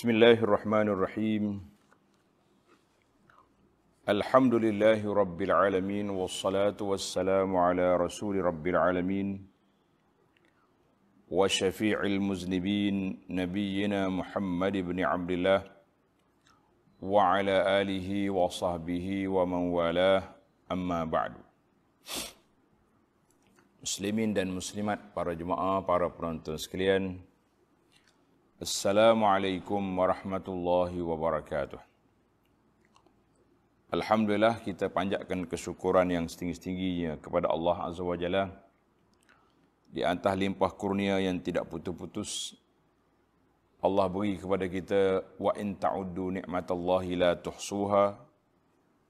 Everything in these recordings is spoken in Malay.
بسم الله الرحمن الرحيم الحمد لله رب العالمين والصلاة والسلام على رسول رب العالمين وشفيع المذنبين نبينا محمد بن عبد الله وعلى آله وصحبه ومن والاه أما بعد Muslimin dan Muslimat, para jemaah, para penonton sekalian, Assalamualaikum warahmatullahi wabarakatuh. Alhamdulillah kita panjatkan kesyukuran yang setinggi-tingginya kepada Allah Azza wa Jalla. Di antah limpah kurnia yang tidak putus-putus Allah beri kepada kita wa in ta'uddu ni'matallahi la tuhsuha.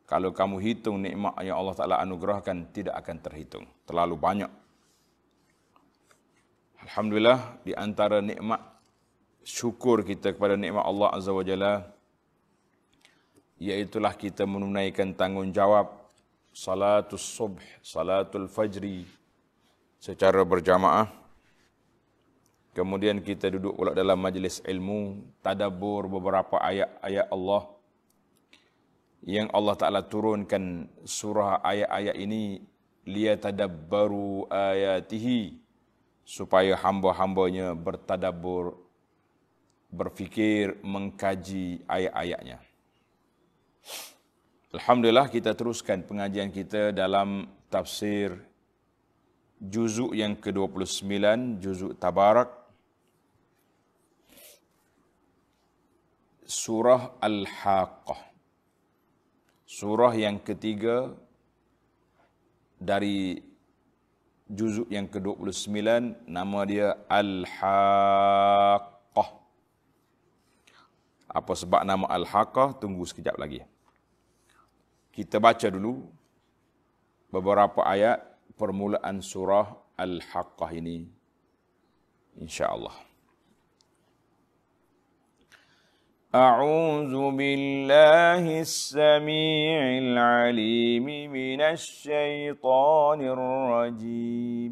Kalau kamu hitung nikmat yang Allah Taala anugerahkan tidak akan terhitung. Terlalu banyak. Alhamdulillah di antara nikmat syukur kita kepada nikmat Allah Azza wa Jalla iaitulah kita menunaikan tanggungjawab salatul subh, salatul fajri secara berjamaah. Kemudian kita duduk pula dalam majlis ilmu, tadabbur beberapa ayat-ayat Allah yang Allah Taala turunkan surah ayat-ayat ini liyatadabbaru ayatihi supaya hamba-hambanya bertadabur, berfikir, mengkaji ayat-ayatnya. Alhamdulillah kita teruskan pengajian kita dalam tafsir juzuk yang ke-29, juzuk Tabarak. Surah Al-Haqqah. Surah yang ketiga dari juzuk yang ke-29 nama dia Al-Haqqah. Apa sebab nama Al-Haqqah? Tunggu sekejap lagi. Kita baca dulu beberapa ayat permulaan surah Al-Haqqah ini. InsyaAllah. أعوذ بالله السميع العليم من الشيطان الرجيم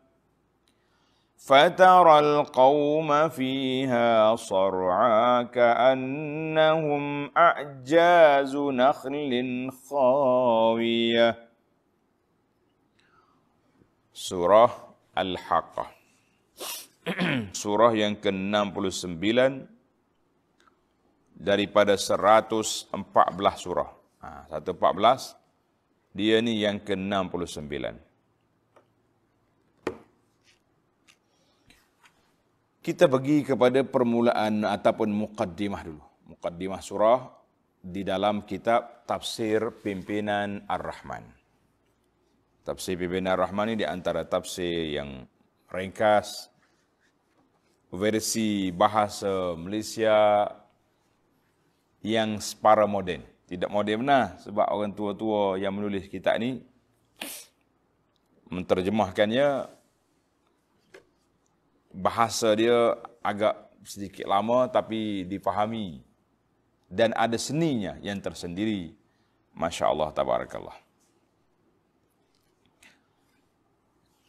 فترى القوم فيها صرعا كأنهم أعجاز نخل خاوية Surah Al-Haqqah Surah yang ke-69 daripada 114 surah. Ha, 114 dia ni yang ke-69. Kita pergi kepada permulaan ataupun muqaddimah dulu. Muqaddimah surah di dalam kitab Tafsir Pimpinan Ar-Rahman. Tafsir Pimpinan Ar-Rahman ini di antara tafsir yang ringkas, versi bahasa Malaysia yang separa moden. Tidak moden benar sebab orang tua-tua yang menulis kitab ini menterjemahkannya bahasa dia agak sedikit lama tapi difahami dan ada seninya yang tersendiri. Masya Allah, tabarakallah.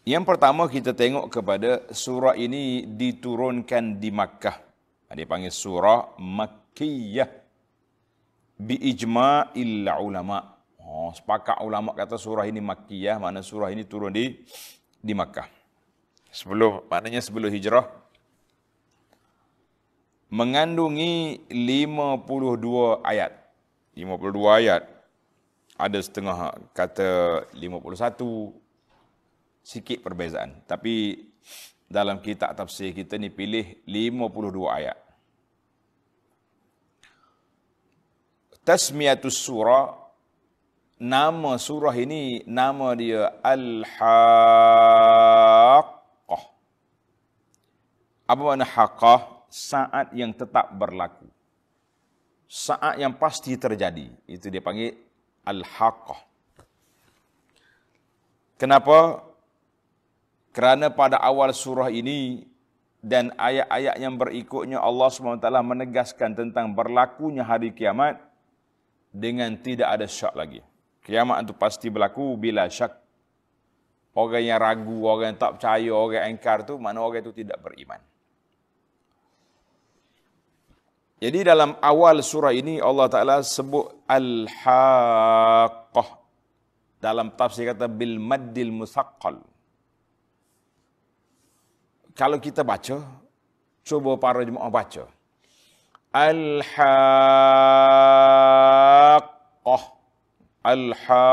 Yang pertama kita tengok kepada surah ini diturunkan di Makkah. Dia panggil surah Makkiyah. Bi'ijma'il ulama. Oh, sepakat ulama kata surah ini Makkiyah, mana surah ini turun di di Makkah sebelum maknanya sebelum hijrah mengandungi 52 ayat. 52 ayat. Ada setengah kata 51 sikit perbezaan. Tapi dalam kitab tafsir kita ni pilih 52 ayat. Tasmiyatus surah nama surah ini nama dia Al-Haqqah. Apa makna haqqah? Saat yang tetap berlaku. Saat yang pasti terjadi. Itu dia panggil Al-Haqqah. Kenapa? Kerana pada awal surah ini dan ayat-ayat yang berikutnya Allah SWT menegaskan tentang berlakunya hari kiamat dengan tidak ada syak lagi. Kiamat itu pasti berlaku bila syak. Orang yang ragu, orang yang tak percaya, orang yang engkar tu mana orang itu tidak beriman. Jadi dalam awal surah ini Allah Ta'ala sebut Al-Haqqah. Dalam tafsir kata bil maddil musaqqal. Kalau kita baca, cuba para jemaah baca. Al-Haqqah. Al-Haqqah.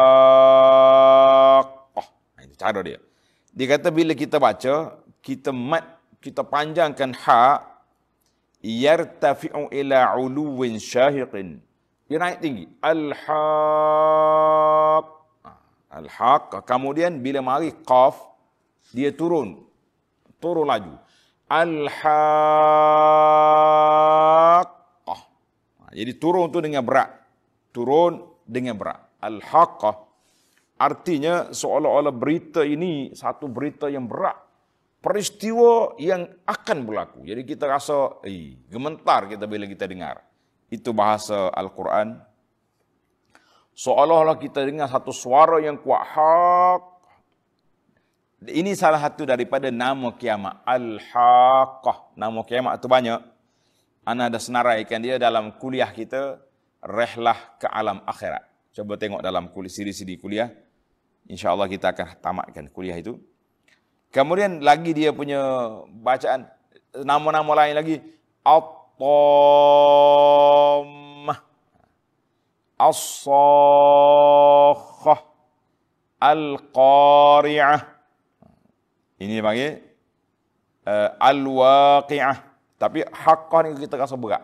Ini cara dia. Dia kata bila kita baca, kita mat, kita panjangkan ha yartafi'u ila uluwin syahiqin. Dia naik tinggi. Al-Haqq. Al-Haqq. Kemudian bila mari qaf, dia turun. Turun laju. Al-Haqqah. Jadi turun tu dengan berat. Turun dengan berat al-haqqah artinya seolah-olah berita ini satu berita yang berat peristiwa yang akan berlaku. Jadi kita rasa eh gemetar kita bila kita dengar itu bahasa al-Quran. Seolah-olah kita dengar satu suara yang kuat hak. Ini salah satu daripada nama kiamat al-haqqah nama kiamat itu banyak. Ana ada senaraikan dia dalam kuliah kita rehlah ke alam akhirat. Coba tengok dalam kuliah siri-siri kuliah. InsyaAllah kita akan tamatkan kuliah itu. Kemudian lagi dia punya bacaan. Nama-nama lain lagi. At-Tammah. As-Sakhah. Al-Qari'ah. Ini dia panggil. Uh, Al-Waqi'ah. Tapi haqqah ni kita rasa berat.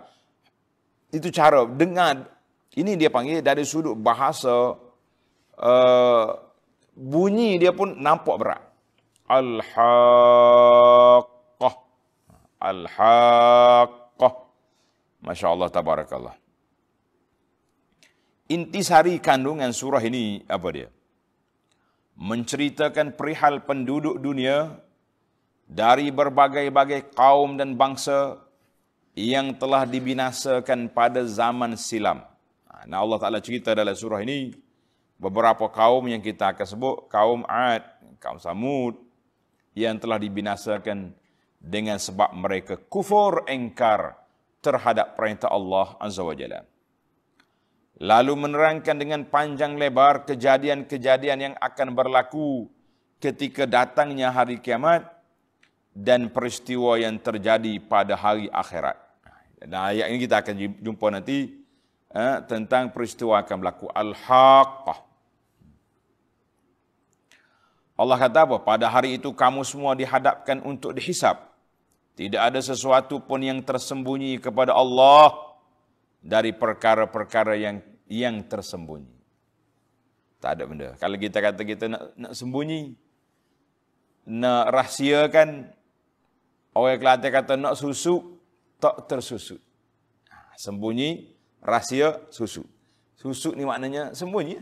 Itu cara. Dengar ini dia panggil dari sudut bahasa uh, bunyi dia pun nampak berat. Al-Haqqah. Al-Haqqah. Masya Allah, tabarakallah. Intisari kandungan surah ini apa dia? Menceritakan perihal penduduk dunia dari berbagai-bagai kaum dan bangsa yang telah dibinasakan pada zaman silam. Nah Allah Ta'ala cerita dalam surah ini, beberapa kaum yang kita akan sebut, kaum Ad, kaum Samud, yang telah dibinasakan dengan sebab mereka kufur engkar terhadap perintah Allah Azza wa Jalla. Lalu menerangkan dengan panjang lebar kejadian-kejadian yang akan berlaku ketika datangnya hari kiamat dan peristiwa yang terjadi pada hari akhirat. Nah, ayat ini kita akan jumpa nanti eh, tentang peristiwa akan berlaku al-haqqah. Allah kata apa? Pada hari itu kamu semua dihadapkan untuk dihisap. Tidak ada sesuatu pun yang tersembunyi kepada Allah dari perkara-perkara yang yang tersembunyi. Tak ada benda. Kalau kita kata kita nak, nak sembunyi, nak rahsiakan, orang Kelantan kata nak susuk, tak tersusut. Sembunyi, rahsia susu. Susu ni maknanya sembunyi.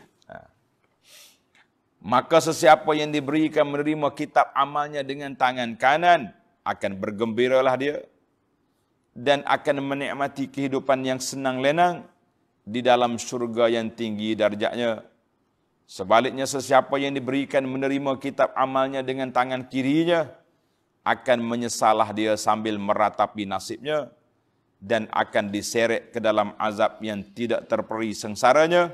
Maka sesiapa yang diberikan menerima kitab amalnya dengan tangan kanan akan bergembiralah dia dan akan menikmati kehidupan yang senang lenang di dalam syurga yang tinggi darjatnya. Sebaliknya sesiapa yang diberikan menerima kitab amalnya dengan tangan kirinya akan menyesalah dia sambil meratapi nasibnya dan akan diseret ke dalam azab yang tidak terperi sengsaranya.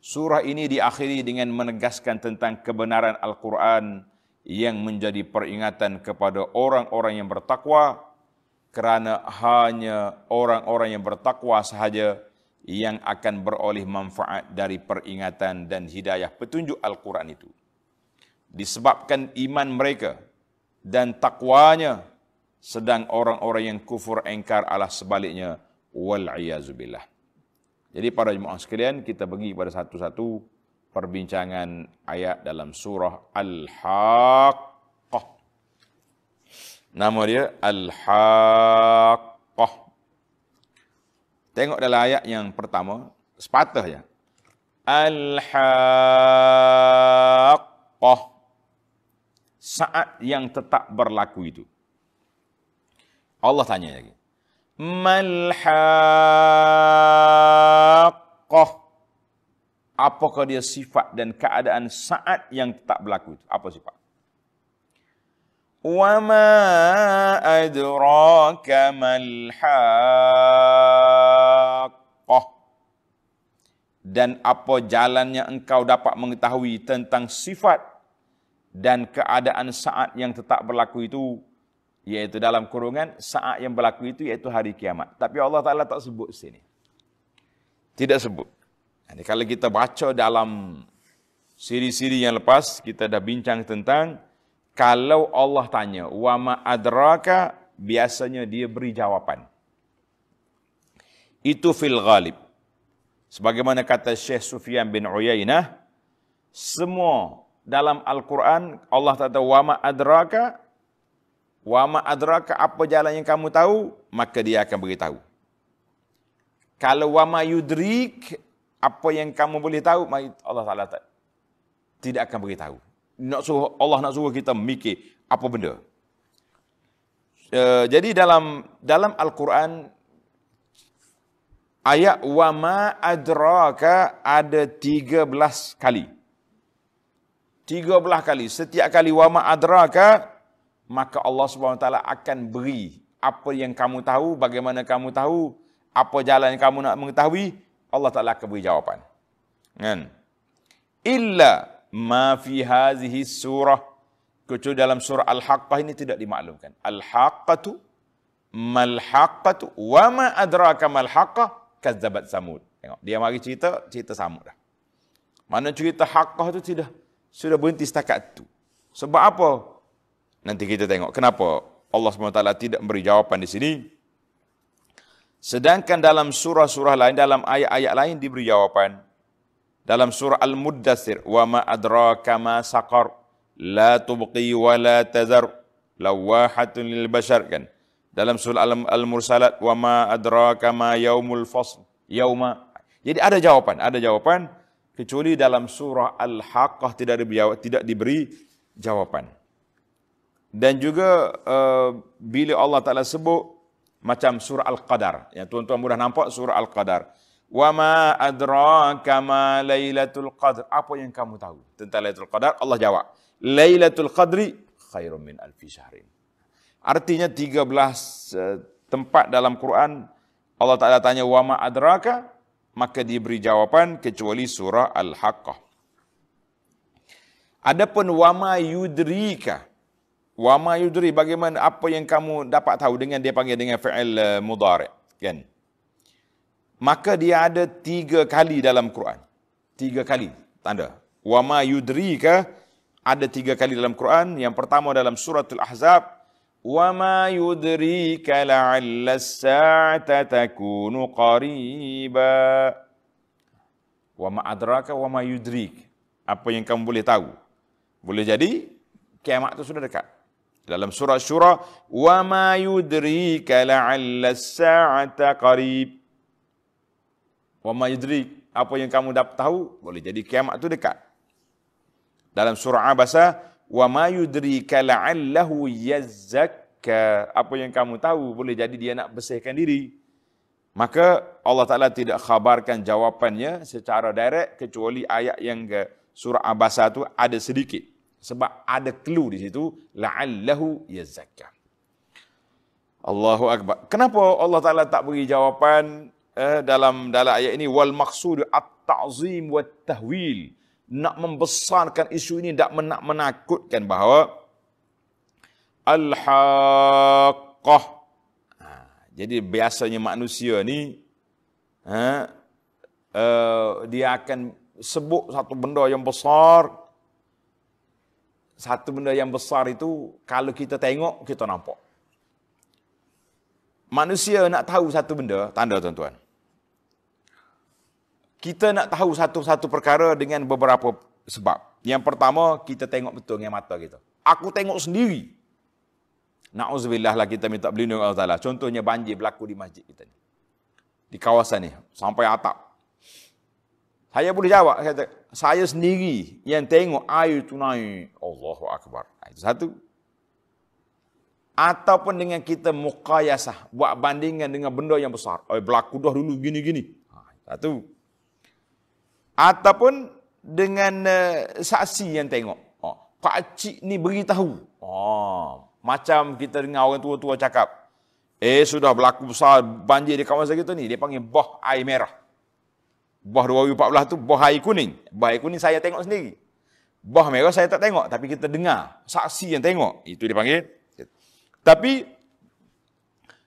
Surah ini diakhiri dengan menegaskan tentang kebenaran Al-Quran yang menjadi peringatan kepada orang-orang yang bertakwa kerana hanya orang-orang yang bertakwa sahaja yang akan beroleh manfaat dari peringatan dan hidayah petunjuk Al-Quran itu. Disebabkan iman mereka dan takwanya sedang orang-orang yang kufur engkar Allah sebaliknya wal'iyazubillah. Jadi para jemaah sekalian kita pergi pada satu-satu perbincangan ayat dalam surah Al-Haqqah. Nama dia Al-Haqqah. Tengok dalam ayat yang pertama, sepatahnya. Al-Haqqah. Saat yang tetap berlaku itu. Allah tanya lagi. Mal-Haqqah apakah dia sifat dan keadaan saat yang tak berlaku itu? Apa sifat? Wa ma adraka mal haqqah. Dan apa jalannya engkau dapat mengetahui tentang sifat dan keadaan saat yang tetap berlaku itu iaitu dalam kurungan saat yang berlaku itu iaitu hari kiamat. Tapi Allah Taala tak sebut sini. Tidak sebut. Jadi kalau kita baca dalam siri-siri yang lepas, kita dah bincang tentang kalau Allah tanya, wa ma adraka, biasanya dia beri jawapan. Itu fil ghalib. Sebagaimana kata Syekh Sufyan bin Uyainah, semua dalam Al-Quran, Allah kata, wa ma adraka, wa ma adraka, apa jalan yang kamu tahu, maka dia akan beritahu. Kalau wa ma yudrik, apa yang kamu boleh tahu Allah Taala tak, tidak akan beritahu. Nak suruh Allah nak suruh kita mikir apa benda. Uh, jadi dalam dalam Al-Quran ayat wa ma adraka ada 13 kali. 13 kali. Setiap kali wa ma adraka maka Allah Subhanahu Taala akan beri apa yang kamu tahu, bagaimana kamu tahu, apa jalan yang kamu nak mengetahui, Allah Taala akan beri jawapan. Kan? Illa ma fi hadhihi surah kecuali dalam surah Al-Haqqah ini tidak dimaklumkan. Al-Haqqatu mal haqqatu wa ma adraka mal haqqah kazzabat samud. Tengok, dia mari cerita, cerita samud dah. Mana cerita haqqah itu tidak sudah berhenti setakat itu. Sebab apa? Nanti kita tengok kenapa Allah SWT tidak memberi jawapan di sini. Sedangkan dalam surah-surah lain, dalam ayat-ayat lain diberi jawapan. Dalam surah Al-Muddathir, وَمَا أَدْرَاكَ مَا سَقَرْ لَا تُبْقِي وَلَا تَذَرْ لَوَّاحَةٌ لِلْبَشَرْ kan? Dalam surah Al-Mursalat, وَمَا أَدْرَاكَ مَا يَوْمُ الْفَصْلِ يَوْمَ Jadi ada jawapan, ada jawapan. Kecuali dalam surah Al-Haqqah tidak diberi, tidak diberi jawapan. Dan juga uh, bila Allah Ta'ala sebut macam surah Al-Qadar. Yang tuan-tuan mudah nampak surah Al-Qadar. Wa ma adraka ma Lailatul Qadr. Apa yang kamu tahu tentang Lailatul Qadar? Allah jawab. Lailatul Qadri khairun min alfi syahrin. Artinya 13 uh, tempat dalam Quran Allah Taala tanya wa ma adraka maka diberi jawapan kecuali surah Al-Haqqah. Adapun wa ma yudrika Wa ma yudri bagaimana apa yang kamu dapat tahu dengan dia panggil dengan fi'il uh, mudhari' kan? Maka dia ada tiga kali dalam Quran. Tiga kali tanda. Wa ma yudrika ada tiga kali dalam Quran. Yang pertama dalam suratul Ahzab. Wa ma yudrika la'alla as-sa'ata takunu qariba. Wa ma adraka wa ma yudrik. Apa yang kamu boleh tahu. Boleh jadi kiamat itu sudah dekat. Dalam surah Syura, "Wa ma yudrika la'alla as-sa'ata qarib." Wa ma yudrik, apa yang kamu dapat tahu, boleh jadi kiamat itu dekat. Dalam surah Abasa, "Wa ma yudrika la'allahu yazzakka." Apa yang kamu tahu, boleh jadi dia nak bersihkan diri. Maka Allah Ta'ala tidak khabarkan jawapannya secara direct kecuali ayat yang ke surah Abasa itu ada sedikit sebab ada clue di situ la'allahu yazakka Allahu akbar. Kenapa Allah taala tak beri jawapan eh, dalam dalam ayat ini? Wal maqsud at-ta'zim wa tahwil nak membesarkan isu ini tak menak menakutkan bahawa al-haqqah. Ha, Jadi biasanya manusia ni ha, uh, dia akan sebut satu benda yang besar. Satu benda yang besar itu kalau kita tengok kita nampak. Manusia nak tahu satu benda, tanda tuan-tuan. Kita nak tahu satu-satu perkara dengan beberapa sebab. Yang pertama, kita tengok betul dengan mata kita. Aku tengok sendiri. Na'udzubillah lah kita minta berlindung Allah Ta'ala. Contohnya banjir berlaku di masjid kita ni. Di kawasan ni. Sampai atap. Saya boleh jawab. Kata, saya sendiri yang tengok air tu naik. Allahu Akbar. Itu satu. Ataupun dengan kita muqayasah. Buat bandingan dengan benda yang besar. Oh, berlaku dah dulu gini-gini. Ha, satu. Ataupun dengan uh, saksi yang tengok. Oh, Pak Cik ni beritahu. Oh, macam kita dengar orang tua-tua cakap, eh sudah berlaku besar banjir di kawasan kita ni, dia panggil boh air merah. Boh 2014 tu boh air kuning. Boh air kuning saya tengok sendiri. Boh merah saya tak tengok, tapi kita dengar. Saksi yang tengok. Itu dipanggil. Tapi,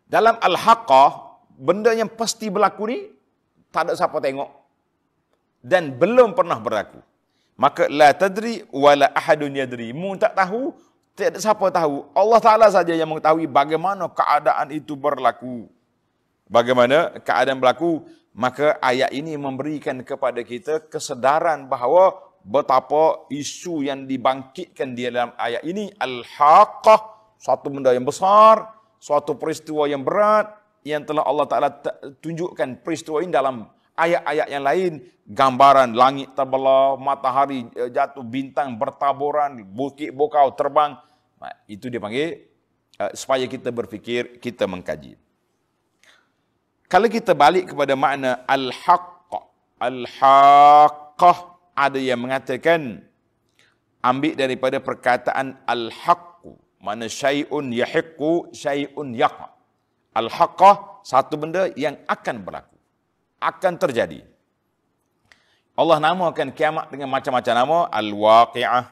dalam Al-Haqqah, benda yang pasti berlaku ni, tak ada siapa tengok. Dan belum pernah berlaku. Maka, la tadri wa la ahadun yadri. Mu tak tahu, tidak siapa tahu. Allah Ta'ala saja yang mengetahui bagaimana keadaan itu berlaku. Bagaimana keadaan berlaku. Maka ayat ini memberikan kepada kita kesedaran bahawa betapa isu yang dibangkitkan di dalam ayat ini. Al-Haqqah. Suatu benda yang besar. Suatu peristiwa yang berat. Yang telah Allah Ta'ala tunjukkan peristiwa ini dalam ayat-ayat yang lain. Gambaran langit terbelah, matahari eh, jatuh, bintang bertaburan, bukit bukau terbang. Itu dia panggil uh, supaya kita berfikir, kita mengkaji. Kalau kita balik kepada makna al-haqq, al-haqqah ada yang mengatakan ambil daripada perkataan al-haqq, mana syai'un yahiqqu, syai'un yaqa. Al-haqqah satu benda yang akan berlaku akan terjadi. Allah namakan kiamat dengan macam-macam nama. Al-Waqi'ah.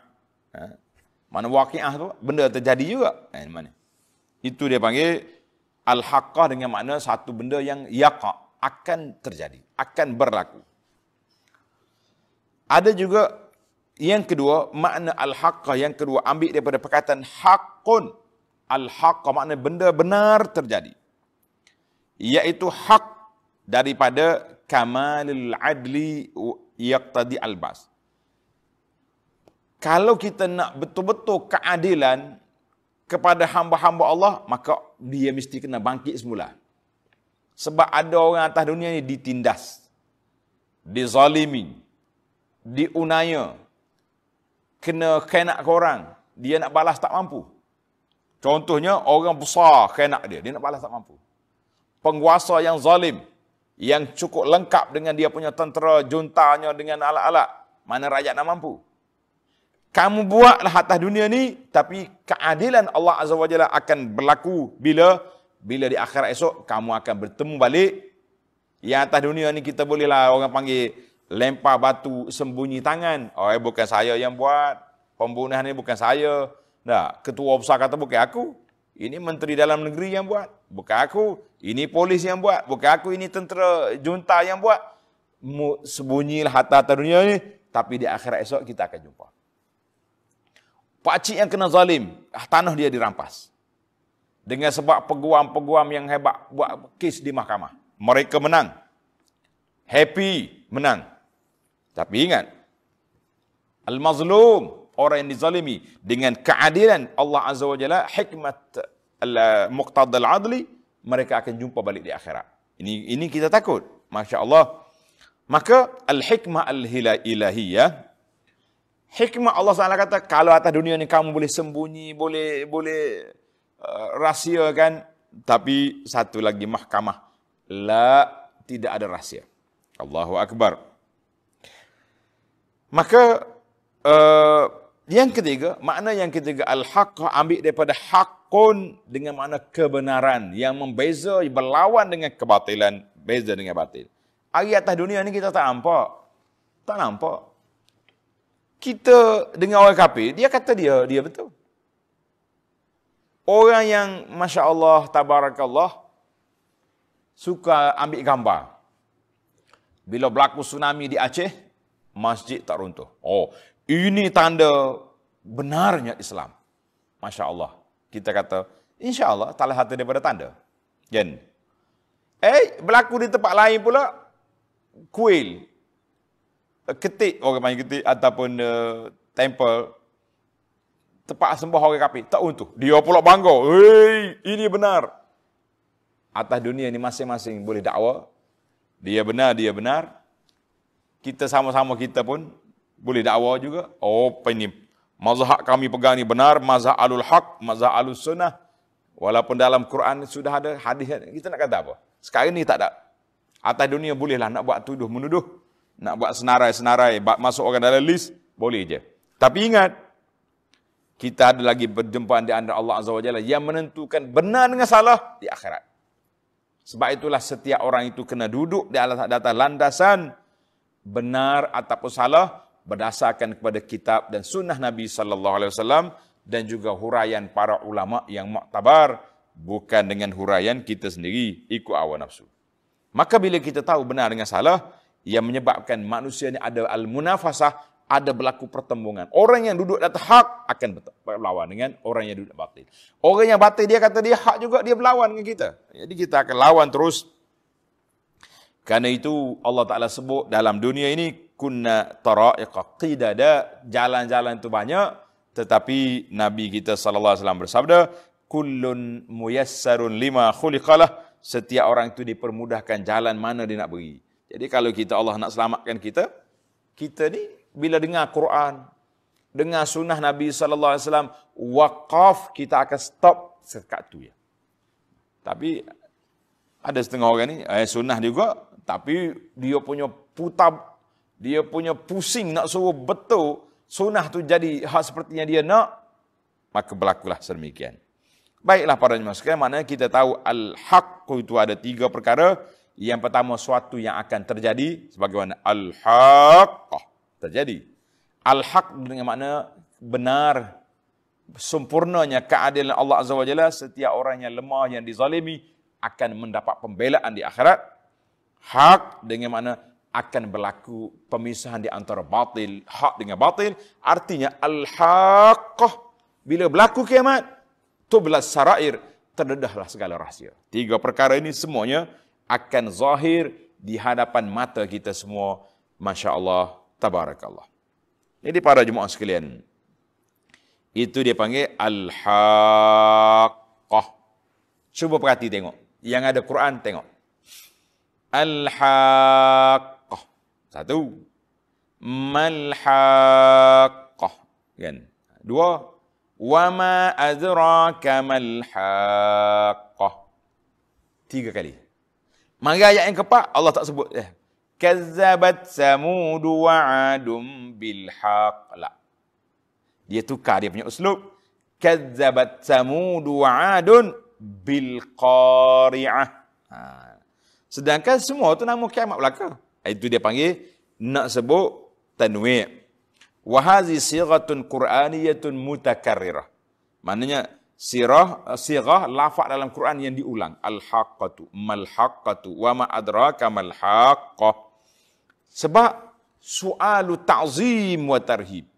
Ha? Mana waqi'ah tu? Benda terjadi juga. Eh, mana? Itu dia panggil Al-Haqqah dengan makna satu benda yang yaqa' akan terjadi. Akan berlaku. Ada juga yang kedua, makna Al-Haqqah yang kedua ambil daripada perkataan Haqqun. Al-Haqqah makna benda benar terjadi. Iaitu hak daripada kamalul adli yaqtadi albas. Kalau kita nak betul-betul keadilan kepada hamba-hamba Allah, maka dia mesti kena bangkit semula. Sebab ada orang atas dunia ni ditindas, dizalimi, diunaya, kena kenak ke orang, dia nak balas tak mampu. Contohnya orang besar kenak dia, dia nak balas tak mampu. Penguasa yang zalim, yang cukup lengkap dengan dia punya tentera juntanya dengan alat-alat. Mana rakyat nak mampu? Kamu buatlah atas dunia ni, tapi keadilan Allah Azza wa Jalla akan berlaku bila bila di akhirat esok kamu akan bertemu balik. Yang atas dunia ni kita bolehlah orang panggil lempar batu sembunyi tangan. Oh, eh, bukan saya yang buat. Pembunuhan ni bukan saya. Tak, ketua besar kata bukan aku. Ini menteri dalam negeri yang buat. Bukan aku. Ini polis yang buat. Bukan aku. Ini tentera junta yang buat. Sembunyilah harta-harta dunia ni. Tapi di akhirat esok kita akan jumpa. Pakcik yang kena zalim. Ah, tanah dia dirampas. Dengan sebab peguam-peguam yang hebat buat kes di mahkamah. Mereka menang. Happy menang. Tapi ingat. Al-Mazlum orang yang dizalimi dengan keadilan Allah Azza wa Jalla hikmat al-muqtada al-adli mereka akan jumpa balik di akhirat ini ini kita takut masya-Allah maka al-hikmah al-ilahiyah hikmah Allah Taala kata kalau atas dunia ni kamu boleh sembunyi boleh boleh uh, rahsiakan tapi satu lagi mahkamah la tidak ada rahsia Allahu akbar maka uh, yang ketiga, makna yang ketiga al-haqq ambil daripada haqqun dengan makna kebenaran yang membeza berlawan dengan kebatilan, beza dengan batil. Hari atas dunia ni kita tak nampak. Tak nampak. Kita dengan orang kafir, dia kata dia dia betul. Orang yang masya-Allah tabarakallah suka ambil gambar. Bila berlaku tsunami di Aceh, masjid tak runtuh. Oh, ini tanda benarnya Islam. Masya Allah. Kita kata, insya Allah, tak satu daripada tanda. Jen. Eh, berlaku di tempat lain pula, kuil, ketik, orang panggil ketik, ataupun uh, temple, tempat sembah orang kafir, tak runtuh. Dia pula bangga, hei, ini benar. Atas dunia ini masing-masing boleh dakwa, dia benar, dia benar. Kita sama-sama kita pun boleh dakwa juga. Oh, ini? Mazhab kami pegang ni benar, mazhab alul haq, mazhab alul sunnah. Walaupun dalam Quran sudah ada hadis, kita nak kata apa? Sekarang ni tak ada. Atas dunia bolehlah nak buat tuduh menuduh, nak buat senarai-senarai, masuk orang dalam list, boleh je. Tapi ingat, kita ada lagi berjumpa di antara Allah Azza wa Jalla yang menentukan benar dengan salah di akhirat. Sebab itulah setiap orang itu kena duduk di atas landasan benar ataupun salah berdasarkan kepada kitab dan sunnah Nabi sallallahu alaihi wasallam dan juga huraian para ulama yang muktabar bukan dengan huraian kita sendiri ikut hawa nafsu. Maka bila kita tahu benar dengan salah yang menyebabkan manusia ini ada al-munafasah, ada berlaku pertembungan. Orang yang duduk atas hak akan berlawan dengan orang yang duduk batil. Orang yang batil dia kata dia hak juga dia berlawan dengan kita. Jadi kita akan lawan terus. Karena itu Allah Taala sebut dalam dunia ini kunna tara'iqa qidada jalan-jalan itu banyak tetapi nabi kita sallallahu alaihi wasallam bersabda kullun muyassarun lima khuliqalah setiap orang itu dipermudahkan jalan mana dia nak pergi jadi kalau kita Allah nak selamatkan kita kita ni bila dengar Quran dengar sunnah nabi sallallahu alaihi wasallam waqaf kita akan stop sekat tu ya tapi ada setengah orang ni eh sunnah juga tapi dia punya putar dia punya pusing nak suruh betul sunnah tu jadi hak seperti yang dia nak, maka berlakulah sedemikian. Baiklah para jemaah sekalian, maknanya kita tahu al-haq itu ada tiga perkara. Yang pertama, suatu yang akan terjadi sebagaimana al-haq terjadi. Al-haq dengan makna benar, sempurnanya keadilan Allah Azza wa Jalla, setiap orang yang lemah, yang dizalimi, akan mendapat pembelaan di akhirat. Hak dengan makna akan berlaku pemisahan di antara batil, hak dengan batil. Artinya, al-haqqah. Bila berlaku kiamat, tublas sarair, terdedahlah segala rahsia. Tiga perkara ini semuanya akan zahir di hadapan mata kita semua. Masya Allah, tabarakallah. Jadi para jemaah sekalian, itu dia panggil al-haqqah. Cuba perhati tengok. Yang ada Quran, tengok. Al-haqqah. Satu. Malhaqah. Kan? Dua. Wa ma adraka malhaqah. Tiga kali. Mari ayat yang keempat, Allah tak sebut. Eh. Wa adum bilhaq. La. Dia tukar dia punya uslub. Kazzabat samud wa adun bilqari'ah. Ha. Sedangkan semua tu nama kiamat belakang. Itu dia panggil nak sebut tanwi'. Wa hazi sighatun qur'aniyatun mutakarrirah. Maknanya sirah sirah lafaz dalam Quran yang diulang. Al-haqqatu, mal-haqqatu, wa ma adraka mal-haqqah. Sebab soalu ta'zim wa tarhib.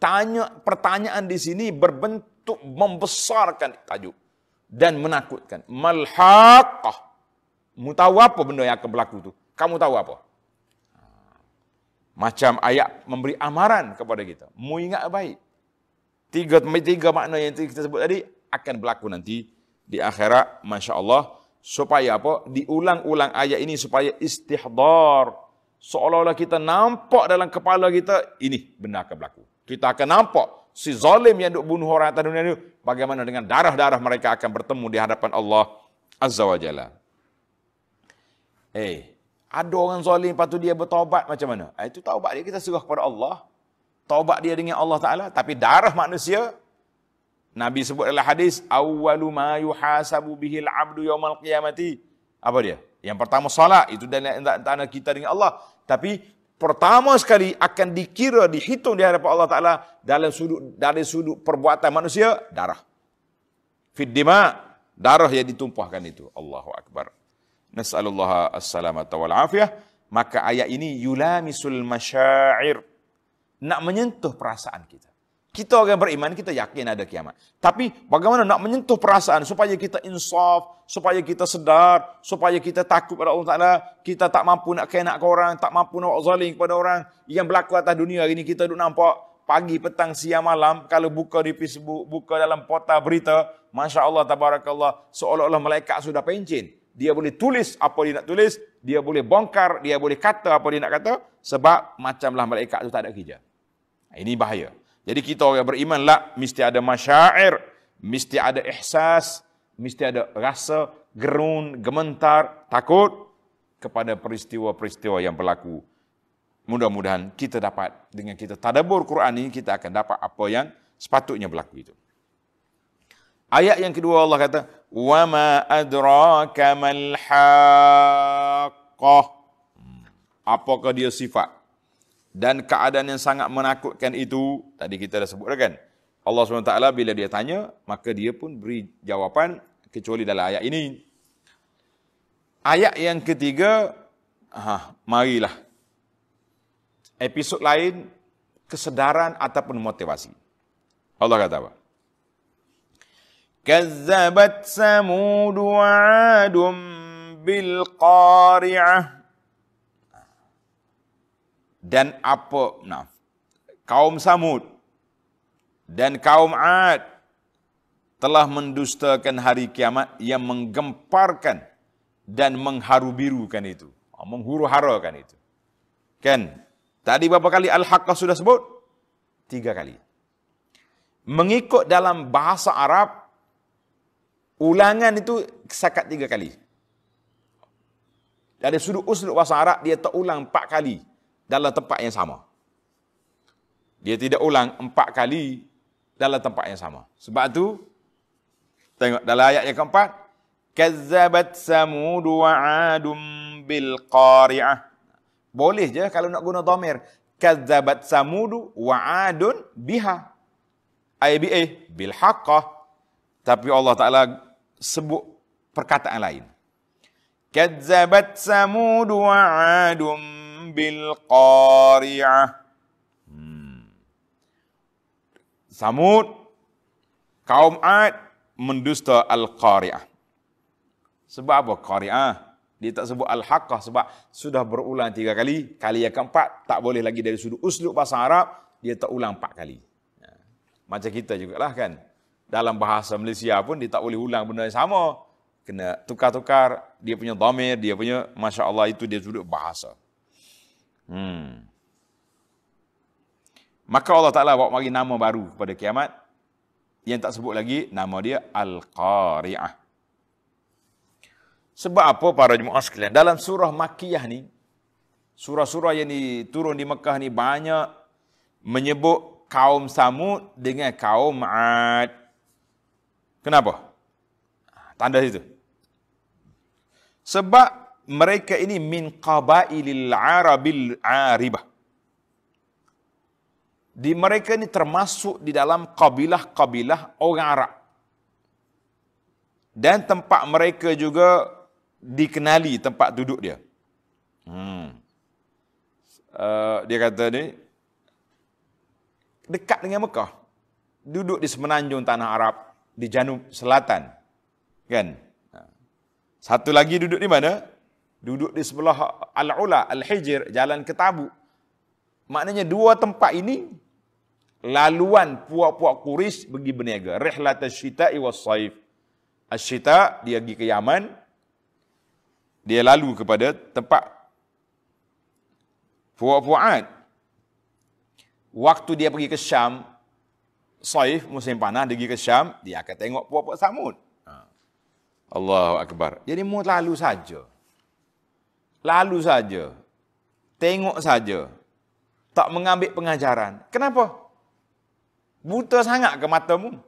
Tanya pertanyaan di sini berbentuk membesarkan tajuk dan menakutkan. Mal-haqqah. Mu tahu apa benda yang akan berlaku tu? Kamu tahu apa? Macam ayat memberi amaran kepada kita. Mu ingat baik. Tiga, tiga makna yang kita sebut tadi akan berlaku nanti di akhirat. Masya Allah. Supaya apa? Diulang-ulang ayat ini supaya istihdar. Seolah-olah kita nampak dalam kepala kita, ini benar akan berlaku. Kita akan nampak si zalim yang duk bunuh orang atas dunia ini, bagaimana dengan darah-darah mereka akan bertemu di hadapan Allah Azza wa Jalla. Eh, ada orang zalim lepas tu dia bertaubat macam mana? Ah, itu taubat dia kita serah kepada Allah. Taubat dia dengan Allah Taala tapi darah manusia Nabi sebut dalam hadis awwalu ma yuhasabu bihil abdu yaumal qiyamati. Apa dia? Yang pertama solat itu dan antara kita dengan Allah. Tapi pertama sekali akan dikira dihitung di hadapan Allah Taala dalam sudut dari sudut perbuatan manusia darah. Fid darah yang ditumpahkan itu. Allahu akbar. Nas'alullah as-salamata wal afiyah. Maka ayat ini yulamisul masyair. Nak menyentuh perasaan kita. Kita orang beriman, kita yakin ada kiamat. Tapi bagaimana nak menyentuh perasaan supaya kita insaf, supaya kita sedar, supaya kita takut pada Allah Ta'ala, kita tak mampu nak kena ke orang, tak mampu nak zalim kepada orang. Yang berlaku atas dunia ini kita duduk nampak pagi, petang, siang, malam, kalau buka di Facebook, buka dalam portal berita, Masya Allah, Tabarakallah, seolah-olah malaikat sudah pencin. Dia boleh tulis apa dia nak tulis, dia boleh bongkar, dia boleh kata apa dia nak kata, sebab macamlah malaikat itu tak ada kerja. Ini bahaya. Jadi kita orang beriman lah, mesti ada masyair, mesti ada ihsas, mesti ada rasa gerun, gementar, takut kepada peristiwa-peristiwa yang berlaku. Mudah-mudahan kita dapat dengan kita tadabur Quran ini kita akan dapat apa yang sepatutnya berlaku itu. Ayat yang kedua Allah kata, "Wa ma adraka mal haqqah." Hmm. Apakah dia sifat? Dan keadaan yang sangat menakutkan itu tadi kita dah sebut kan Allah SWT bila dia tanya maka dia pun beri jawapan kecuali dalam ayat ini. Ayat yang ketiga ha, marilah. Episod lain kesedaran ataupun motivasi. Allah kata apa? Kazzabat samud bil qari'ah dan apa? Nah. Kaum Samud dan kaum Ad telah mendustakan hari kiamat. Yang menggemparkan dan mengharu-birukan itu. Ah, menghuru-harakan itu. Kan? Tadi berapa kali al-haqqah sudah sebut? Tiga kali. Mengikut dalam bahasa Arab ulangan itu sekat tiga kali. Dari sudut usul bahasa Arab dia terulang empat kali dalam tempat yang sama. Dia tidak ulang empat kali dalam tempat yang sama. Sebab tu tengok dalam ayat yang keempat, kazzabat samud wa adum bil qari'ah. Boleh je kalau nak guna dhamir. Kazzabat samud wa adun biha. Ay bi bil haqqah. Tapi Allah Taala sebut perkataan lain. Kazzabat samud wa adum bil qari'ah. Hmm. Samud kaum Ad mendusta al-qari'ah. Sebab apa qari'ah? Dia tak sebut al-haqqah sebab sudah berulang tiga kali. Kali yang keempat tak boleh lagi dari sudut uslub bahasa Arab. Dia tak ulang empat kali. Ya. Macam kita juga lah kan. Dalam bahasa Malaysia pun dia tak boleh ulang benda yang sama. Kena tukar-tukar dia punya dhamir, dia punya Masya Allah itu dia sudut bahasa. Hmm. Maka Allah Ta'ala bawa mari nama baru kepada kiamat. Yang tak sebut lagi, nama dia Al-Qari'ah. Sebab apa para jemaah sekalian? Dalam surah Makiyah ni, surah-surah yang turun di Mekah ni banyak menyebut kaum Samud dengan kaum Ad. Kenapa? Tanda situ. Sebab mereka ini min qabailil arabil aribah. Di mereka ini termasuk di dalam kabilah-kabilah orang Arab. Dan tempat mereka juga dikenali tempat duduk dia. Hmm. Uh, dia kata ni, dekat dengan Mekah. Duduk di semenanjung tanah Arab, di janub selatan. Kan? Satu lagi duduk di mana? Duduk di sebelah Al-Ula, Al-Hijr, jalan ke Tabuk. Maknanya dua tempat ini laluan puak-puak Quraisy pergi berniaga. Rihlat asy-syita'i was-saif. Asy-syita dia pergi ke Yaman. Dia lalu kepada tempat puak-puak Waktu dia pergi ke Syam, Saif musim panas dia pergi ke Syam, dia akan tengok puak-puak Samud. Ha. Allahu akbar. Jadi mu lalu saja lalu saja, tengok saja, tak mengambil pengajaran. Kenapa? Buta sangat ke matamu?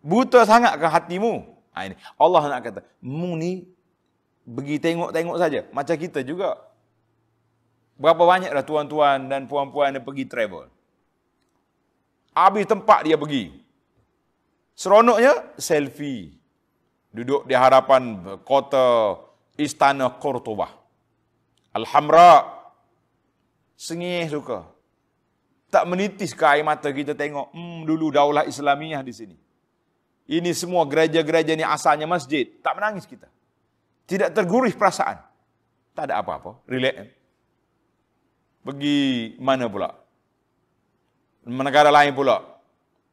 Buta sangat ke hatimu? Ha, ini. Allah nak kata, mu ni pergi tengok-tengok saja. Macam kita juga. Berapa banyak dah tuan-tuan dan puan-puan yang pergi travel. Habis tempat dia pergi. Seronoknya, selfie. Duduk di hadapan kota istana Qurtubah. Alhamra. Sengih suka. Tak menitis ke air mata kita tengok, hmm, dulu daulah Islamiah di sini. Ini semua gereja-gereja ni asalnya masjid. Tak menangis kita. Tidak tergurih perasaan. Tak ada apa-apa. Relax. Pergi mana pula? Negara lain pula.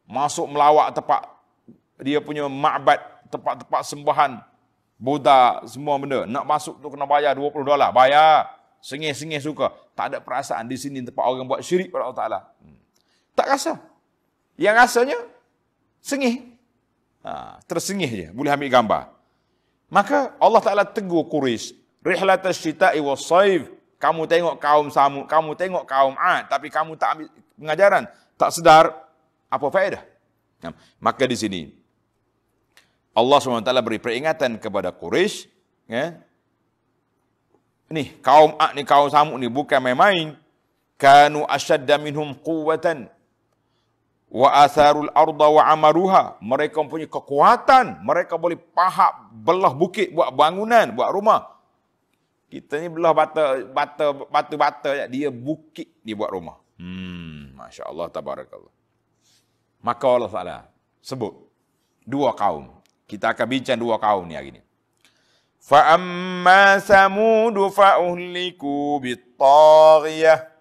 Masuk melawak tempat dia punya ma'bad, tempat-tempat sembahan. Buddha, semua benda. Nak masuk tu kena bayar 20 dolar. Bayar. Sengih-sengih suka. Tak ada perasaan di sini tempat orang buat syirik pada Allah Ta'ala. Hmm. Tak rasa. Yang rasanya, sengih. Ha, tersengih je. Boleh ambil gambar. Maka Allah Ta'ala tegur Quraish. Rihlat wa saif. Kamu tengok kaum Samud. Kamu tengok kaum Ad. Tapi kamu tak ambil pengajaran. Tak sedar. Apa faedah? Maka di sini. Allah SWT beri peringatan kepada Quraish. Ya, ni kaum Ad ni kaum Samud ni bukan main-main. Kanu ashadda minhum quwwatan wa atharul arda wa amaruha. Mereka punya kekuatan. Mereka boleh pahak belah bukit buat bangunan buat rumah. Kita ni belah bata bata batu bata dia bukit dia buat rumah. Hmm masya-Allah tabarakallah. Maka Allah Taala sebut dua kaum kita akan bincang dua kaum ni hari ni. Fa amma samud fa uhliku bitaghiyah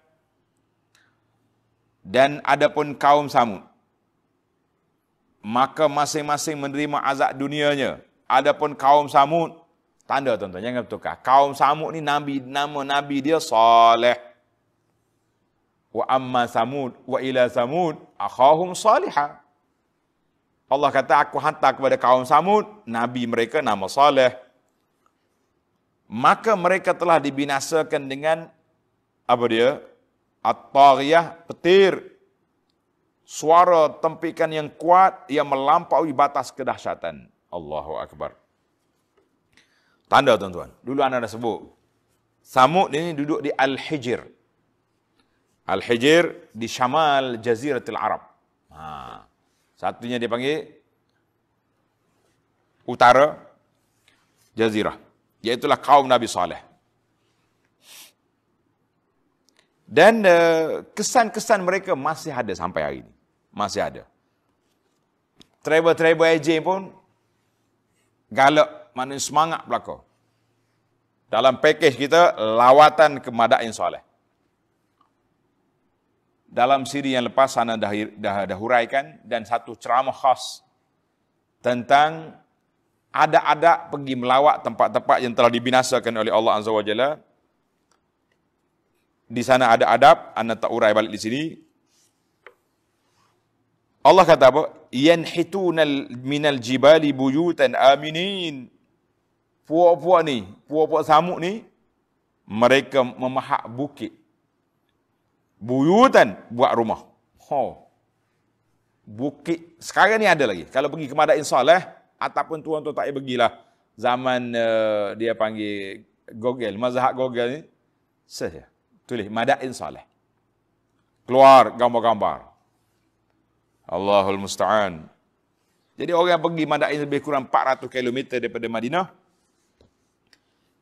dan adapun kaum Samud maka masing-masing menerima azab dunianya. Adapun kaum Samud tanda tuan-tuan jangan bertukar. Kaum Samud ni nabi nama nabi dia Saleh. Wa amma Samud wa ila Samud akhahum Salihah Allah kata aku hantar kepada kaum Samud nabi mereka nama Saleh maka mereka telah dibinasakan dengan apa dia At-Tariyah, petir. Suara tempikan yang kuat yang melampaui batas kedahsyatan. Allahu Akbar. Tanda tuan-tuan. Dulu anda dah sebut. Samud ini duduk di Al-Hijr. Al-Hijr di Syamal Jaziratul Arab. Ha. Satunya dia panggil utara Jazirah. Iaitulah kaum Nabi Saleh. Dan uh, kesan-kesan mereka masih ada sampai hari ini. Masih ada. Travel-travel agent pun galak, mana semangat belaka. Dalam pakej kita, lawatan ke Madain Soleh. Dalam siri yang lepas sana dah, dah, dah huraikan dan satu ceramah khas tentang ada-ada pergi melawat tempat-tempat yang telah dibinasakan oleh Allah Azza wa Jalla di sana ada adab, anda tak urai balik di sini. Allah kata apa? Yanhituna minal jibali buyutan aminin. Puak-puak ni, puak-puak samuk ni, mereka memahak bukit. Buyutan buat rumah. Ho. Bukit. Sekarang ni ada lagi. Kalau pergi ke Madain Saleh, ataupun tuan-tuan tak payah pergilah. Zaman uh, dia panggil Google, mazhab Google ni. Saja tulis madain saleh. Keluar gambar-gambar. Allahul musta'an. Jadi orang yang pergi madain lebih kurang 400 km daripada Madinah.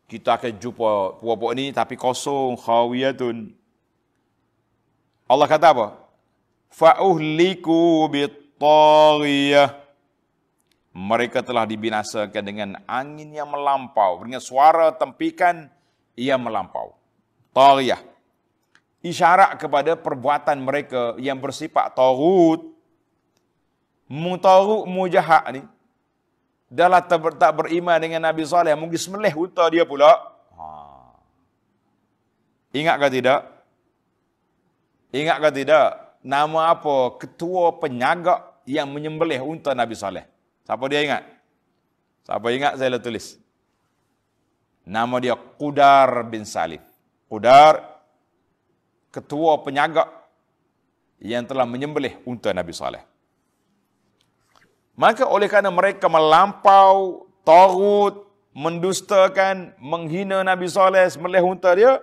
Kita akan jumpa puak-puak ni tapi kosong khawiyatun. Allah kata apa? Fa'uhliku bittaghiyah. Mereka telah dibinasakan dengan angin yang melampau. Dengan suara tempikan yang melampau. Taghiyah isyarat kepada perbuatan mereka yang bersifat tagut mutaruk mujahak ni dah tak, ber, tak beriman dengan Nabi Saleh mungkin semelih unta dia pula ha. ingat ke tidak ingat ke tidak nama apa ketua penyagak yang menyembelih unta Nabi Saleh? Siapa dia ingat? Siapa ingat saya tulis? Nama dia Qudar bin Salif Qudar ketua penyagak yang telah menyembelih unta Nabi Saleh. Maka oleh kerana mereka melampau, tarut, mendustakan, menghina Nabi Saleh, sembelih unta dia,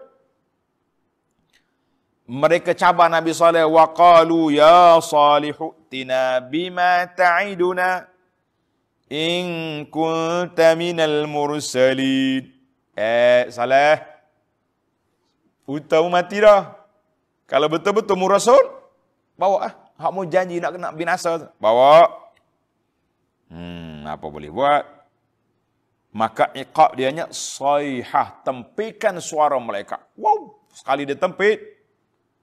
mereka cabar Nabi Saleh wa qalu ya salihu tina bima ta'iduna in kunta minal mursalin Eh, Saleh. Utamu mati dah. Kalau betul-betul mu rasul, bawa ah. Hak mu janji nak kena binasa, bawa. Hmm, apa boleh buat? Maka iqab dia nya sayhah, tempikan suara malaikat. Wow, sekali dia tempit,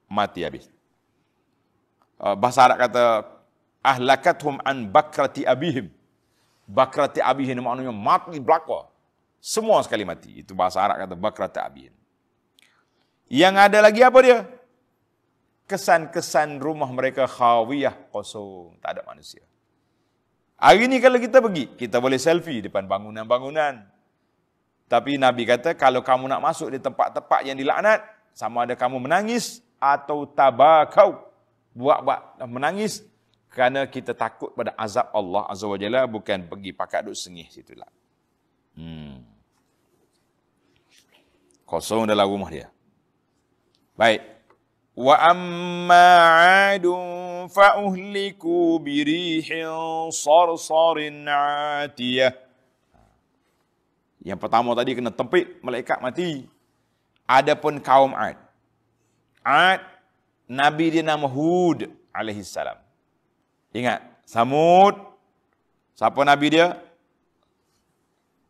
mati habis. Uh, bahasa Arab kata ahlakathum an bakrati abihim. Bakrati abihim maknanya mati belaka. Semua sekali mati. Itu bahasa Arab kata bakrati abihim. Yang ada lagi apa dia? Kesan-kesan rumah mereka khawiyah kosong, tak ada manusia. Hari ini kalau kita pergi, kita boleh selfie depan bangunan-bangunan. Tapi Nabi kata kalau kamu nak masuk di tempat-tempat yang dilaknat, sama ada kamu menangis atau tabakau buat-buat menangis kerana kita takut pada azab Allah Azza wa Jalla bukan pergi pakat duk sengih situ lah. Hmm. Kosong dalam rumah dia. Baik. Wa amma 'adun fa uhliku bi rihin sarsarin 'atiyah. Yang pertama tadi kena tempit malaikat mati. Adapun kaum 'Ad. 'Ad nabi dia nama Hud alaihi salam. Ingat, Samud siapa nabi dia?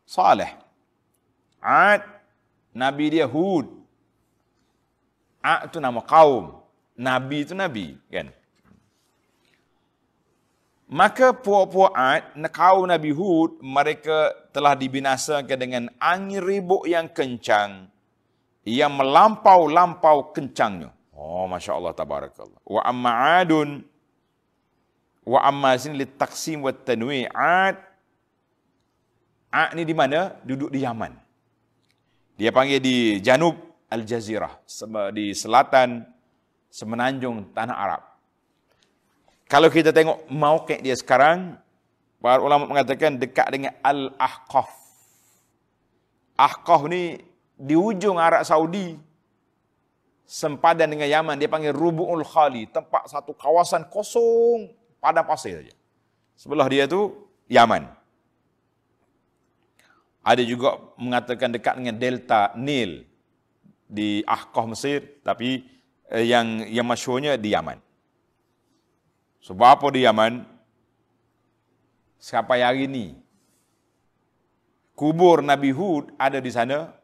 Saleh. 'Ad nabi dia Hud. A itu nama kaum. Nabi itu nabi, kan? Maka puak-puak Ad, kaum Nabi Hud, mereka telah dibinasakan dengan angin ribuk yang kencang, yang melampau-lampau kencangnya. Oh, Masya Allah, tabarakallah. Wa amma adun, wa amma sini li taksim wa tanwi' Ad, Ad ni di mana? Duduk di Yaman. Dia panggil di Janub, Al-Jazirah di selatan semenanjung tanah Arab. Kalau kita tengok mauqi dia sekarang, para ulama mengatakan dekat dengan Al-Ahqaf. Ahqaf ni di ujung Arab Saudi sempadan dengan Yaman dia panggil Rubu'ul Khali, tempat satu kawasan kosong pada pasir saja. Sebelah dia tu Yaman. Ada juga mengatakan dekat dengan delta Nil di Ahqah Mesir tapi eh, yang yang masyhurnya di Yaman. Sebab apa di Yaman? Sampai hari ini kubur Nabi Hud ada di sana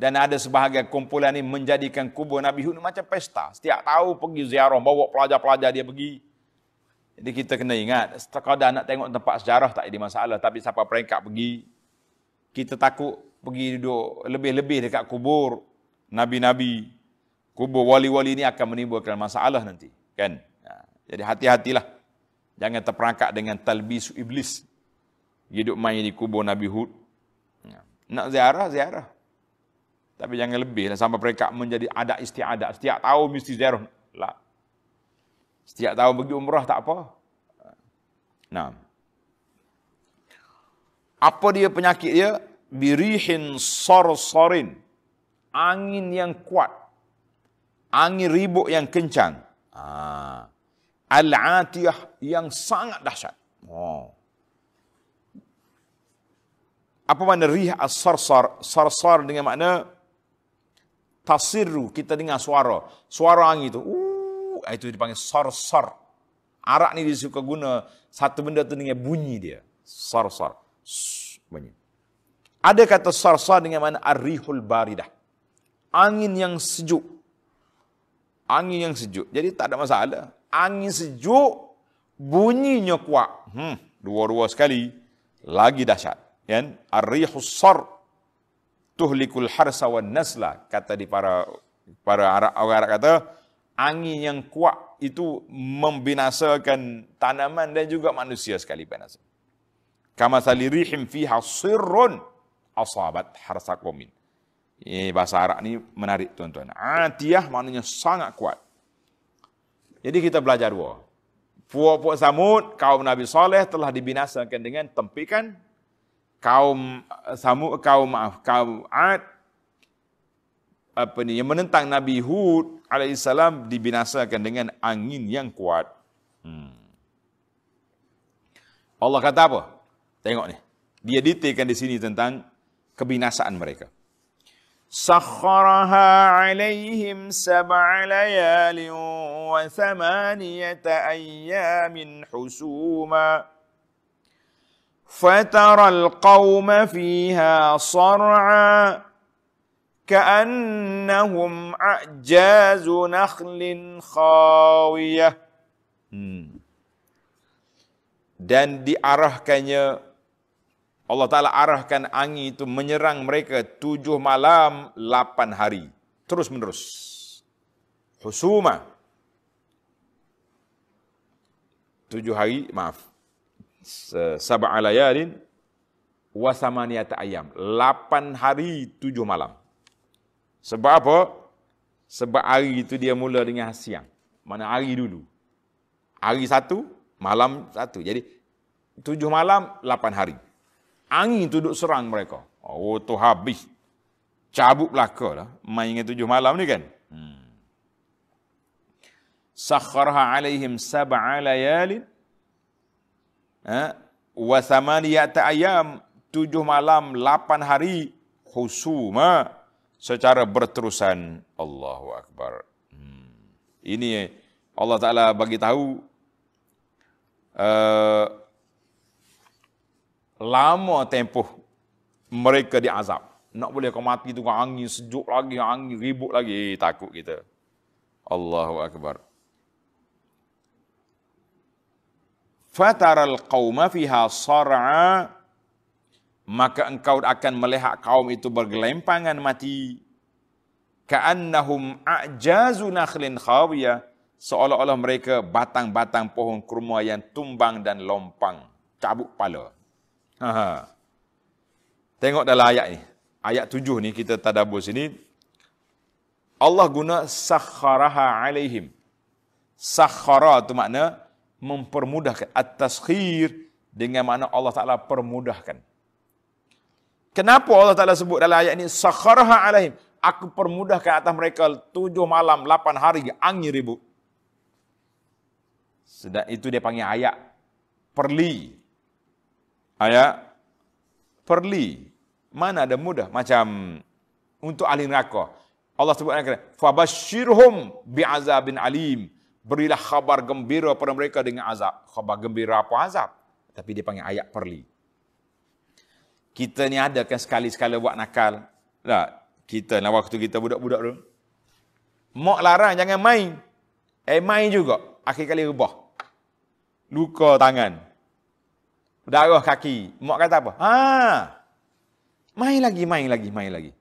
dan ada sebahagian kumpulan ini menjadikan kubur Nabi Hud macam pesta. Setiap tahu pergi ziarah, bawa pelajar-pelajar dia pergi. Jadi kita kena ingat, sekadar nak tengok tempat sejarah tak ada masalah. Tapi siapa peringkat pergi, kita takut pergi duduk lebih-lebih dekat kubur nabi-nabi, kubur wali-wali ini akan menimbulkan masalah nanti. Kan? Ya. Jadi hati-hatilah. Jangan terperangkap dengan talbis iblis. Hidup main di kubur Nabi Hud. Ya. Nak ziarah, ziarah. Tapi jangan lebih lah sampai mereka menjadi ada istiadat. Setiap tahun mesti ziarah. Lah. Setiap tahun pergi umrah tak apa. Nah. Apa dia penyakit dia? Birihin sor-sorin angin yang kuat, angin ribut yang kencang. Ah. Al-atiyah yang sangat dahsyat. Oh. Apa makna rih as-sarsar? Sarsar dengan makna tasirru, kita dengar suara. Suara angin itu. Uh, itu dipanggil sarsar. Arak ni dia suka guna satu benda tu dengan bunyi dia. Sarsar. Bunyi. Ada kata sarsar dengan mana ar-rihul baridah angin yang sejuk. Angin yang sejuk. Jadi tak ada masalah. Angin sejuk, bunyinya kuat. Hmm, dua-dua sekali, lagi dahsyat. Kan? Ar-rihus sar tuhlikul harsa wa nasla. Kata di para para Arab, orang Arab kata, angin yang kuat itu membinasakan tanaman dan juga manusia sekali binasa. Kama salirihim fiha sirrun asabat harsa komin. Eh, bahasa Arab ni menarik tuan-tuan. Atiyah maknanya sangat kuat. Jadi kita belajar dua. Puak-puak Samud, kaum Nabi Saleh telah dibinasakan dengan tempikan. Kaum Samud, kaum maaf, kaum Ad, apa ni, yang menentang Nabi Hud alaihissalam dibinasakan dengan angin yang kuat. Hmm. Allah kata apa? Tengok ni. Dia detailkan di sini tentang kebinasaan mereka. Sakharaha alaihim sab'a layalin wa thamaniyata ayyamin husuma. فترى القوم فيها صرعا كأنهم أعجاز نخل خاوية dan diarahkannya Allah Ta'ala arahkan angin itu menyerang mereka tujuh malam, lapan hari. Terus menerus. Husuma. Tujuh hari, maaf. Sabah layalin wasamaniyata ayam. Lapan hari, tujuh malam. Sebab apa? Sebab hari itu dia mula dengan siang. Mana hari dulu. Hari satu, malam satu. Jadi, tujuh malam, lapan hari angin tu duduk serang mereka. Oh, tu habis. Cabut belaka lah. Main dengan tujuh malam ni kan. Hmm. Sakharha alaihim sab'a layalin. Ha? Wa thamaniyata ayam. Tujuh malam, lapan hari. Husuma. Secara berterusan. Allahu Akbar. Hmm. Ini Allah Ta'ala bagi tahu. Uh, lama tempoh mereka diazab. Nak boleh kau mati tu angin sejuk lagi, angin ribut lagi. Eh, takut kita. Allahu Akbar. Fataral qawma fiha sar'a maka engkau akan melihat kaum itu bergelempangan mati ka'annahum a'jazu nakhlin khawiyah seolah-olah mereka batang-batang pohon kurma yang tumbang dan lompang cabut kepala Ha. Tengok dalam ayat ni. Ayat tujuh ni kita tadabur sini. Allah guna sakharaha alaihim. Sakhara tu makna mempermudahkan. At-taskhir dengan makna Allah Ta'ala permudahkan. Kenapa Allah Ta'ala sebut dalam ayat ni sakharaha alaihim. Aku permudahkan atas mereka tujuh malam, lapan hari, angin ribut. Sedang itu dia panggil ayat perli ayat perli mana ada mudah macam untuk ahli neraka Allah sebut ayat fabashirhum bi'azabin alim berilah khabar gembira pada mereka dengan azab khabar gembira apa azab tapi dia panggil ayat perli kita ni ada kan sekali-sekala buat nakal lah kita lah waktu kita budak-budak dulu mak larang jangan main eh main juga akhir kali rubah luka tangan darah kaki. Mak kata apa? Ha. Main lagi, main lagi, main lagi.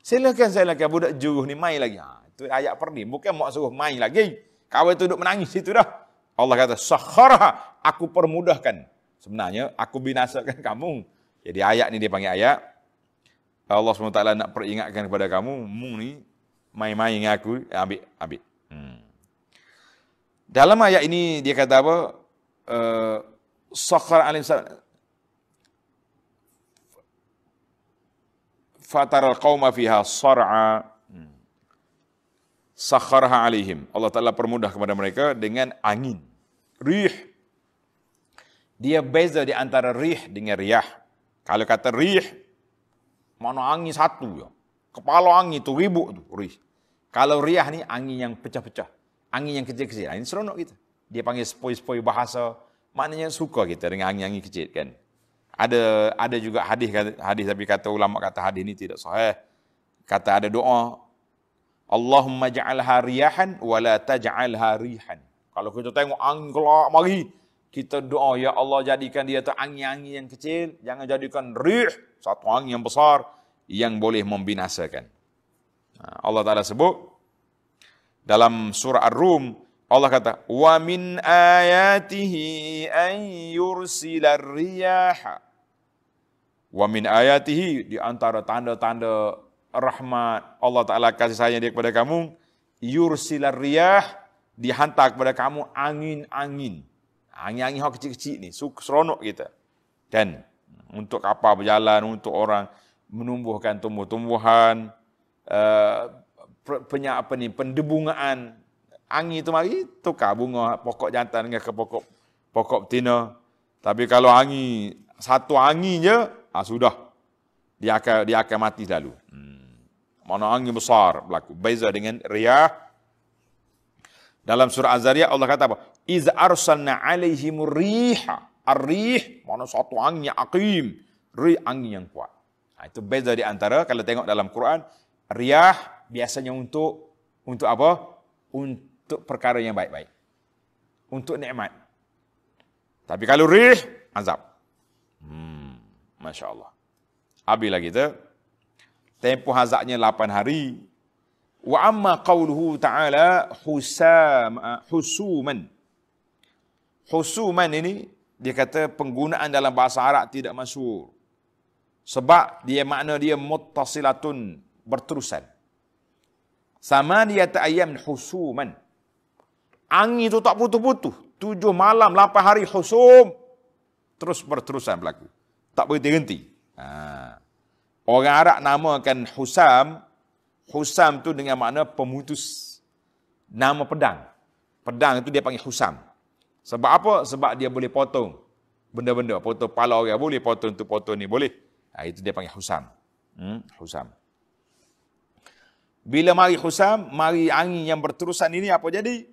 Silakan, silakan budak juruh ni main lagi. Ha, itu ayat perni. Bukan mak suruh main lagi. Kau itu duduk menangis itu dah. Allah kata, Sahara, aku permudahkan. Sebenarnya, aku binasakan kamu. Jadi ayat ni dia panggil ayat. Allah SWT nak peringatkan kepada kamu, mu ni main-main dengan aku, ambil, ambil. Hmm. Dalam ayat ini dia kata apa? Uh, sakhar alim fatara qauma fiha sar'a sakharha alaihim. Allah Taala permudah kepada mereka dengan angin. Rih. Dia beza di antara rih dengan riyah. Kalau kata rih mana angin satu ya? Kepala angin tu ribut tu rih. Kalau riyah ni angin yang pecah-pecah. Angin yang kecil-kecil. Ini seronok kita. Dia panggil spoi-spoi bahasa. Maknanya suka kita dengan angin-angin kecil kan. Ada ada juga hadis hadis tapi kata ulama kata hadis ini tidak sahih. Kata ada doa Allahumma ja'alha riyahan wa la taj'alha rihan. Kalau kita tengok angin kelak mari, kita doa ya Allah jadikan dia tu angin-angin yang kecil, jangan jadikan rih, satu angin yang besar yang boleh membinasakan. Ha, Allah Taala sebut dalam surah Ar-Rum Allah kata, "Wa min ayatihi an yursilar riyaha." Wa min ayatihi di antara tanda-tanda rahmat Allah Taala kasih sayang dia kepada kamu, yursilar riyah dihantar kepada kamu angin-angin. Angin-angin yang kecil-kecil ni, seronok kita. Dan untuk kapal berjalan, untuk orang menumbuhkan tumbuh-tumbuhan, uh, penyak apa ni, pendebungaan, angin tu mari tukar bunga pokok jantan dengan ke pokok pokok betina. Tapi kalau angin satu angin je, ah sudah. dia akan dia akan mati lalu. Hmm. Mana angin besar berlaku. Beza dengan riyah. Dalam surah Az-Zariyat Allah kata apa? Iz arsalna alaihim riha. Ar-rih, mana satu angin yang aqim. Rih angin yang kuat. Ha, itu beza di antara, kalau tengok dalam Quran, riyah biasanya untuk untuk apa? Untuk perkara yang baik-baik. Untuk nikmat. Tapi kalau rih, azab. Hmm, Masya Allah. Habislah kita. Tempoh azabnya 8 hari. Wa amma qawluhu ta'ala husam, husuman. Husuman ini, dia kata penggunaan dalam bahasa Arab tidak masuk. Sebab dia makna dia muttasilatun berterusan. Sama dia ta'ayyam husuman. Angin itu tak putus-putus. Tujuh malam, lapan hari husum. Terus berterusan berlaku. Tak berhenti-henti. Ha. Orang Arab namakan Husam, Husam tu dengan makna pemutus nama pedang. Pedang itu dia panggil Husam. Sebab apa? Sebab dia boleh potong benda-benda. Potong pala orang boleh, potong tu potong ni boleh. Ha, itu dia panggil Husam. Hmm? Husam. Bila mari Husam, mari angin yang berterusan ini apa jadi?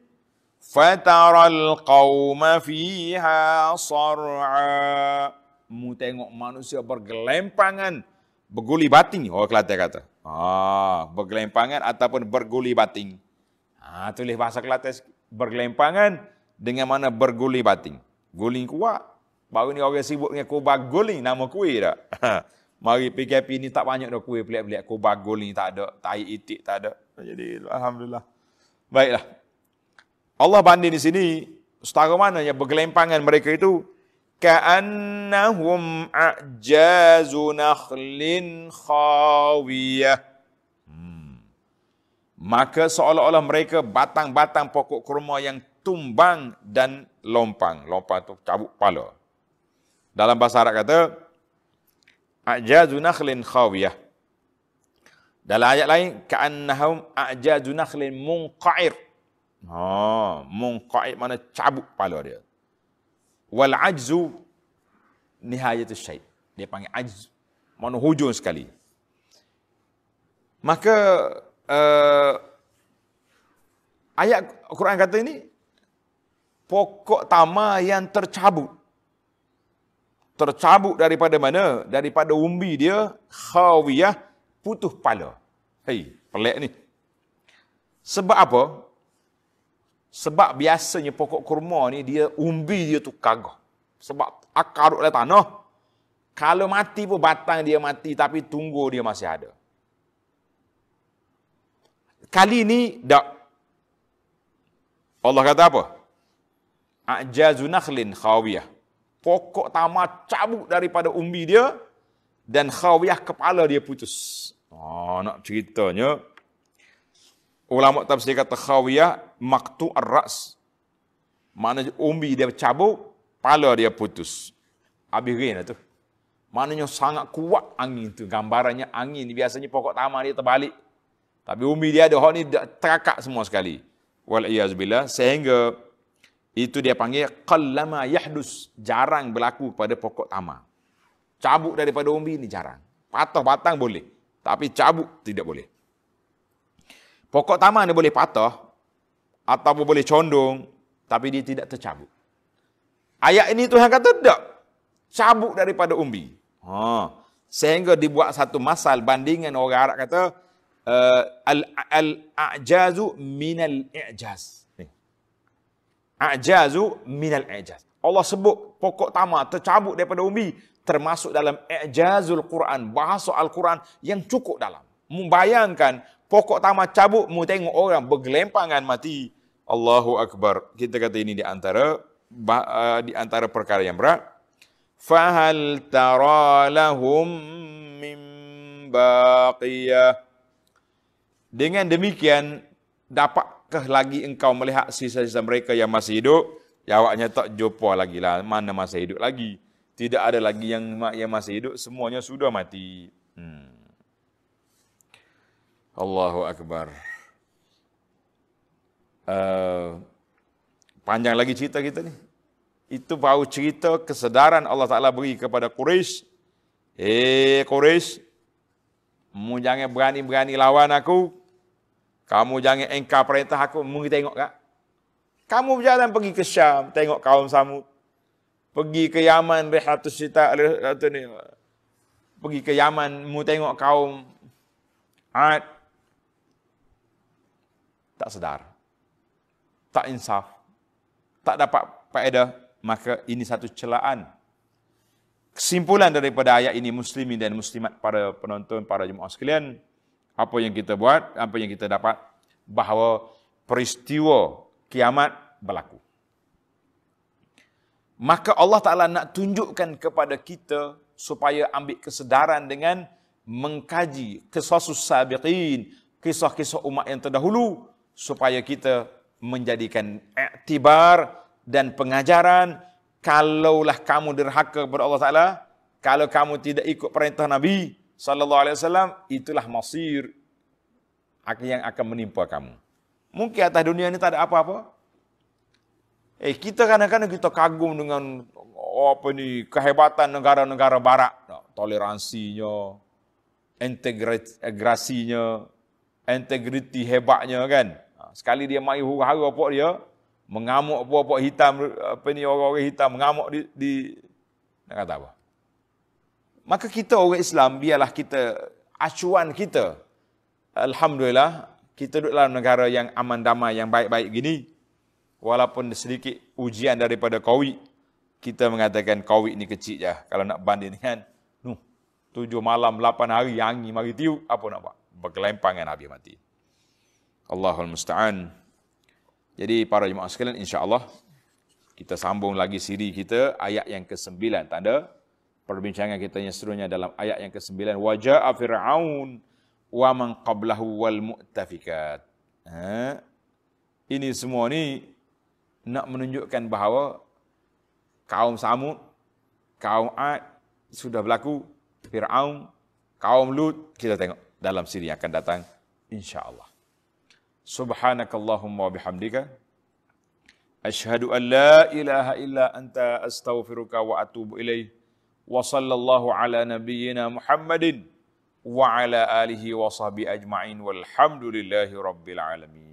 Fataral qawma fiha sar'a mu tengok manusia bergelempangan berguli bating orang Kelantan kata. Ah bergelempangan ataupun berguli bating. Ah tulis bahasa Kelantan bergelempangan dengan mana berguli bating. Guling kuat. Baru ni orang sibuk dengan kubah guling nama kuih tak? Mari PKP ni tak banyak dah kuih pelik-pelik. Kubah guling tak ada tai itik tak ada. Jadi alhamdulillah. Baiklah. Allah banding di sini setara mana yang bergelempangan mereka itu ka'annahum a'jazu nakhlin khawiyah. Hmm. Maka seolah-olah mereka batang-batang pokok kurma yang tumbang dan lompang. Lompang itu cabut kepala. Dalam bahasa Arab kata, a'jazu nakhlin khawiyah. Dalam ayat lain, ka'annahum a'jazu nakhlin munqa'ir. Ha, munqa'ir mana cabut kepala dia wal ajzu nihayatus syai. Dia panggil ajz. Mana hujung sekali. Maka uh, ayat Quran kata ini pokok tama yang tercabut. Tercabut daripada mana? Daripada umbi dia khawiyah putus pala. Hei, pelik ni. Sebab apa? Sebab biasanya pokok kurma ni dia umbi dia tu kagah. Sebab akar duduk dalam tanah. Kalau mati pun batang dia mati tapi tunggu dia masih ada. Kali ni tak. Allah kata apa? A'jazu nakhlin khawiyah. Pokok tamat cabut daripada umbi dia dan khawiyah kepala dia putus. Oh, nak ceritanya ulama tafsir kata khawiyah maktu ar-ras. Mana umbi dia cabut, pala dia putus. Habis rain lah tu. Maknanya sangat kuat angin tu. Gambarannya angin ni biasanya pokok taman dia terbalik. Tapi umbi dia ada, hak ni terakak semua sekali. Wal'iyazubillah. Sehingga itu dia panggil qallama yahdus. Jarang berlaku pada pokok taman. Cabut daripada umbi ni jarang. Patah batang boleh. Tapi cabut tidak boleh. Pokok taman dia boleh patah atau boleh condong tapi dia tidak tercabut. Ayat ini Tuhan kata tak. Cabut daripada umbi. Ha. Sehingga dibuat satu masal bandingan orang Arab kata uh, al-a'jazu minal i'jaz. A'jazu minal i'jaz. Allah sebut pokok taman tercabut daripada umbi termasuk dalam i'jazul Quran, bahasa Al-Quran yang cukup dalam. Membayangkan pokok tamat cabut mu tengok orang bergelempangan mati. Allahu akbar. Kita kata ini di antara uh, di antara perkara yang berat. Fahal tara lahum min baqiyah. Dengan demikian dapatkah lagi engkau melihat sisa-sisa mereka yang masih hidup? Jawabnya tak jumpa lagi lah. Mana masih hidup lagi? Tidak ada lagi yang yang masih hidup. Semuanya sudah mati. Hmm. Allahu Akbar. Uh, panjang lagi cerita kita ni. Itu baru cerita kesedaran Allah Ta'ala beri kepada Quraisy. Eh Quraisy, Mu jangan berani-berani lawan aku. Kamu jangan engkar perintah aku. Mu tengok tak? Kamu berjalan pergi ke Syam, tengok kaum Samud. Pergi ke Yaman, Rehatus Sita, Rehatus ni. Pergi ke Yaman, mu tengok kaum Ad. Tak sedar. Tak insaf. Tak dapat faedah. Maka ini satu celaan kesimpulan daripada ayat ini muslimin dan muslimat para penonton para jemaah sekalian apa yang kita buat apa yang kita dapat bahawa peristiwa kiamat berlaku maka Allah Taala nak tunjukkan kepada kita supaya ambil kesedaran dengan mengkaji kisah sabiqin kisah-kisah umat yang terdahulu supaya kita menjadikan iktibar dan pengajaran kalaulah kamu derhaka kepada Allah Taala, kalau kamu tidak ikut perintah Nabi sallallahu alaihi wasallam, itulah masir yang akan menimpa kamu. Mungkin atas dunia ini tak ada apa-apa. Eh kita kadang-kadang kita kagum dengan oh, apa ni kehebatan negara-negara barat, toleransinya, integrasinya, integriti hebatnya kan. Sekali dia mai huru-hara apa dia, mengamuk puak-puak hitam apa ni orang-orang hitam mengamuk di, di nak kata apa? Maka kita orang Islam biarlah kita acuan kita. Alhamdulillah kita duduk dalam negara yang aman damai yang baik-baik gini. Walaupun sedikit ujian daripada Covid kita mengatakan Covid ni kecil je. Kalau nak banding dengan tujuh malam lapan hari angin mari tiup apa nak buat? Berkelempangan habis mati Allahul musta'an jadi para jemaah sekalian insya-Allah kita sambung lagi siri kita ayat yang ke-9 tanda perbincangan kita yang seterusnya dalam ayat yang ke-9 waja'a fir'aun wa man qablahu wal mu'tafikat. Ha? Ini semua ni nak menunjukkan bahawa kaum Samud, kaum Ad sudah berlaku, Fir'aun, kaum Lut kita tengok dalam siri yang akan datang insya-Allah. Subhanakallahumma bihamdika. Ashhadu an la ilaha illa anta astaghfiruka wa atubu ilaih wa sallallahu ala nabiyyina Muhammadin wa ala alihi wa sahbihi ajma'in. Walhamdulillahi rabbil alamin